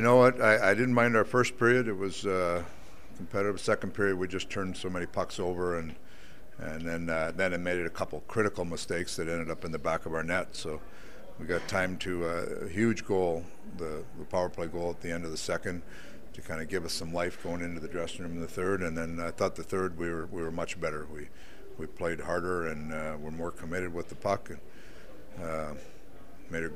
You know what? I, I didn't mind our first period. It was uh, competitive. Second period, we just turned so many pucks over, and and then uh, then it made it a couple critical mistakes that ended up in the back of our net. So we got time to uh, a huge goal, the, the power play goal at the end of the second, to kind of give us some life going into the dressing room in the third. And then I thought the third we were we were much better. We we played harder and uh, were more committed with the puck. And, uh, made a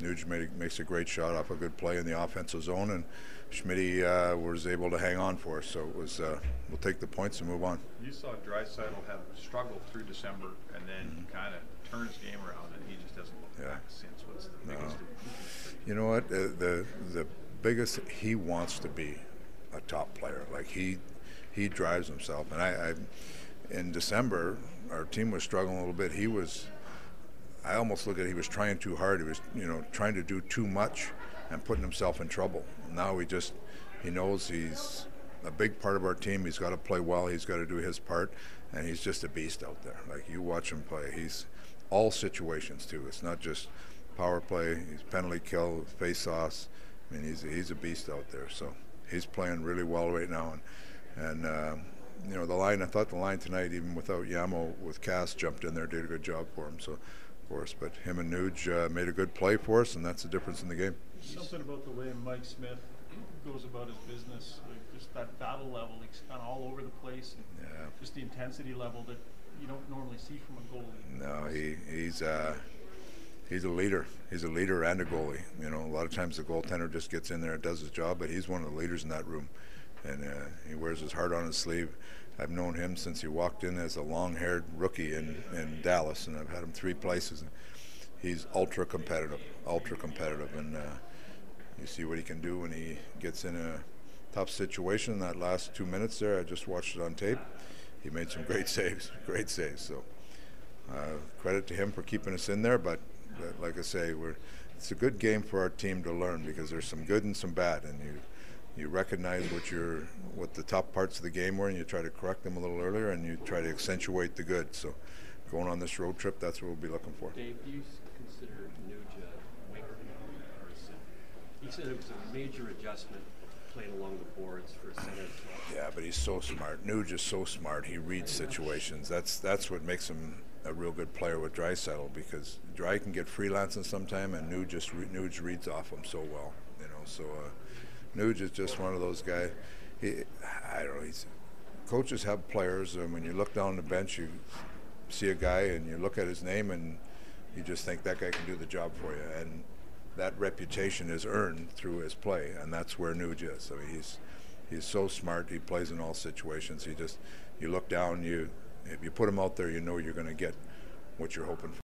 Nuge made makes a great shot off a good play in the offensive zone, and Schmidt uh, was able to hang on for us. So it was uh, we'll take the points and move on. You saw Draisaitl have struggled through December and then kind of turn his game around, and he just doesn't look. Yeah. back since. What's the No. biggest? You know what? Uh, the the biggest he wants to be a top player. Like he he drives himself, and I, I in December our team was struggling a little bit. He was. I almost look at it, he was trying too hard. He was, you know, trying to do too much and putting himself in trouble. Now he just, he knows he's a big part of our team. He's got to play well. He's got to do his part, and he's just a beast out there. Like you watch him play, he's all situations too. It's not just power play. He's penalty kill, face offs. I mean, he's he's a beast out there. So he's playing really well right now, and and. Um, you know the line. I thought the line tonight, even without Yamo, with Cass jumped in there, did a good job for him. So, for us, but him and Nuge uh, made a good play for us, and that's the difference in the game. Something about the way Mike Smith goes about his business, like just that battle level, he's kind of all over the place, and Yeah. just the intensity level that you don't normally see from a goalie. No, he he's uh, he's a leader. He's a leader and a goalie. You know, a lot of times the goaltender just gets in there and does his job, but he's one of the leaders in that room, and uh, he wears his heart on his sleeve. I've known him since he walked in as a long-haired rookie in, in Dallas, and I've had him three places. He's ultra competitive, ultra competitive, and uh, you see what he can do when he gets in a tough situation. That last two minutes there, I just watched it on tape. He made some great saves, great saves. So uh, credit to him for keeping us in there. But, like I say, we're it's a good game for our team to learn because there's some good and some bad, and you you recognize what your what the top parts of the game were, and you try to correct them a little earlier, and you try to accentuate the good. So going on this road trip, that's what we'll be looking for. Dave, do you consider Nuge a winger? Or is it, he said it was a major adjustment playing along the boards for a center. Yeah, but he's so smart. Nuge is so smart. He reads situations. That's that's what makes him a real good player with Draisaitl because Dry can get freelancing sometime, and Nuge just re- Nuge reads off him so well. You know, so uh, Nuge is just one of those guys. He, I don't know. He's coaches have players, and when you look down the bench, you see a guy and you look at his name, and you just think that guy can do the job for you. And that reputation is earned through his play, and that's where Nuge is. I mean, he's he's so smart. He plays in all situations. He just you look down, you if you put him out there, you know you're going to get what you're hoping for.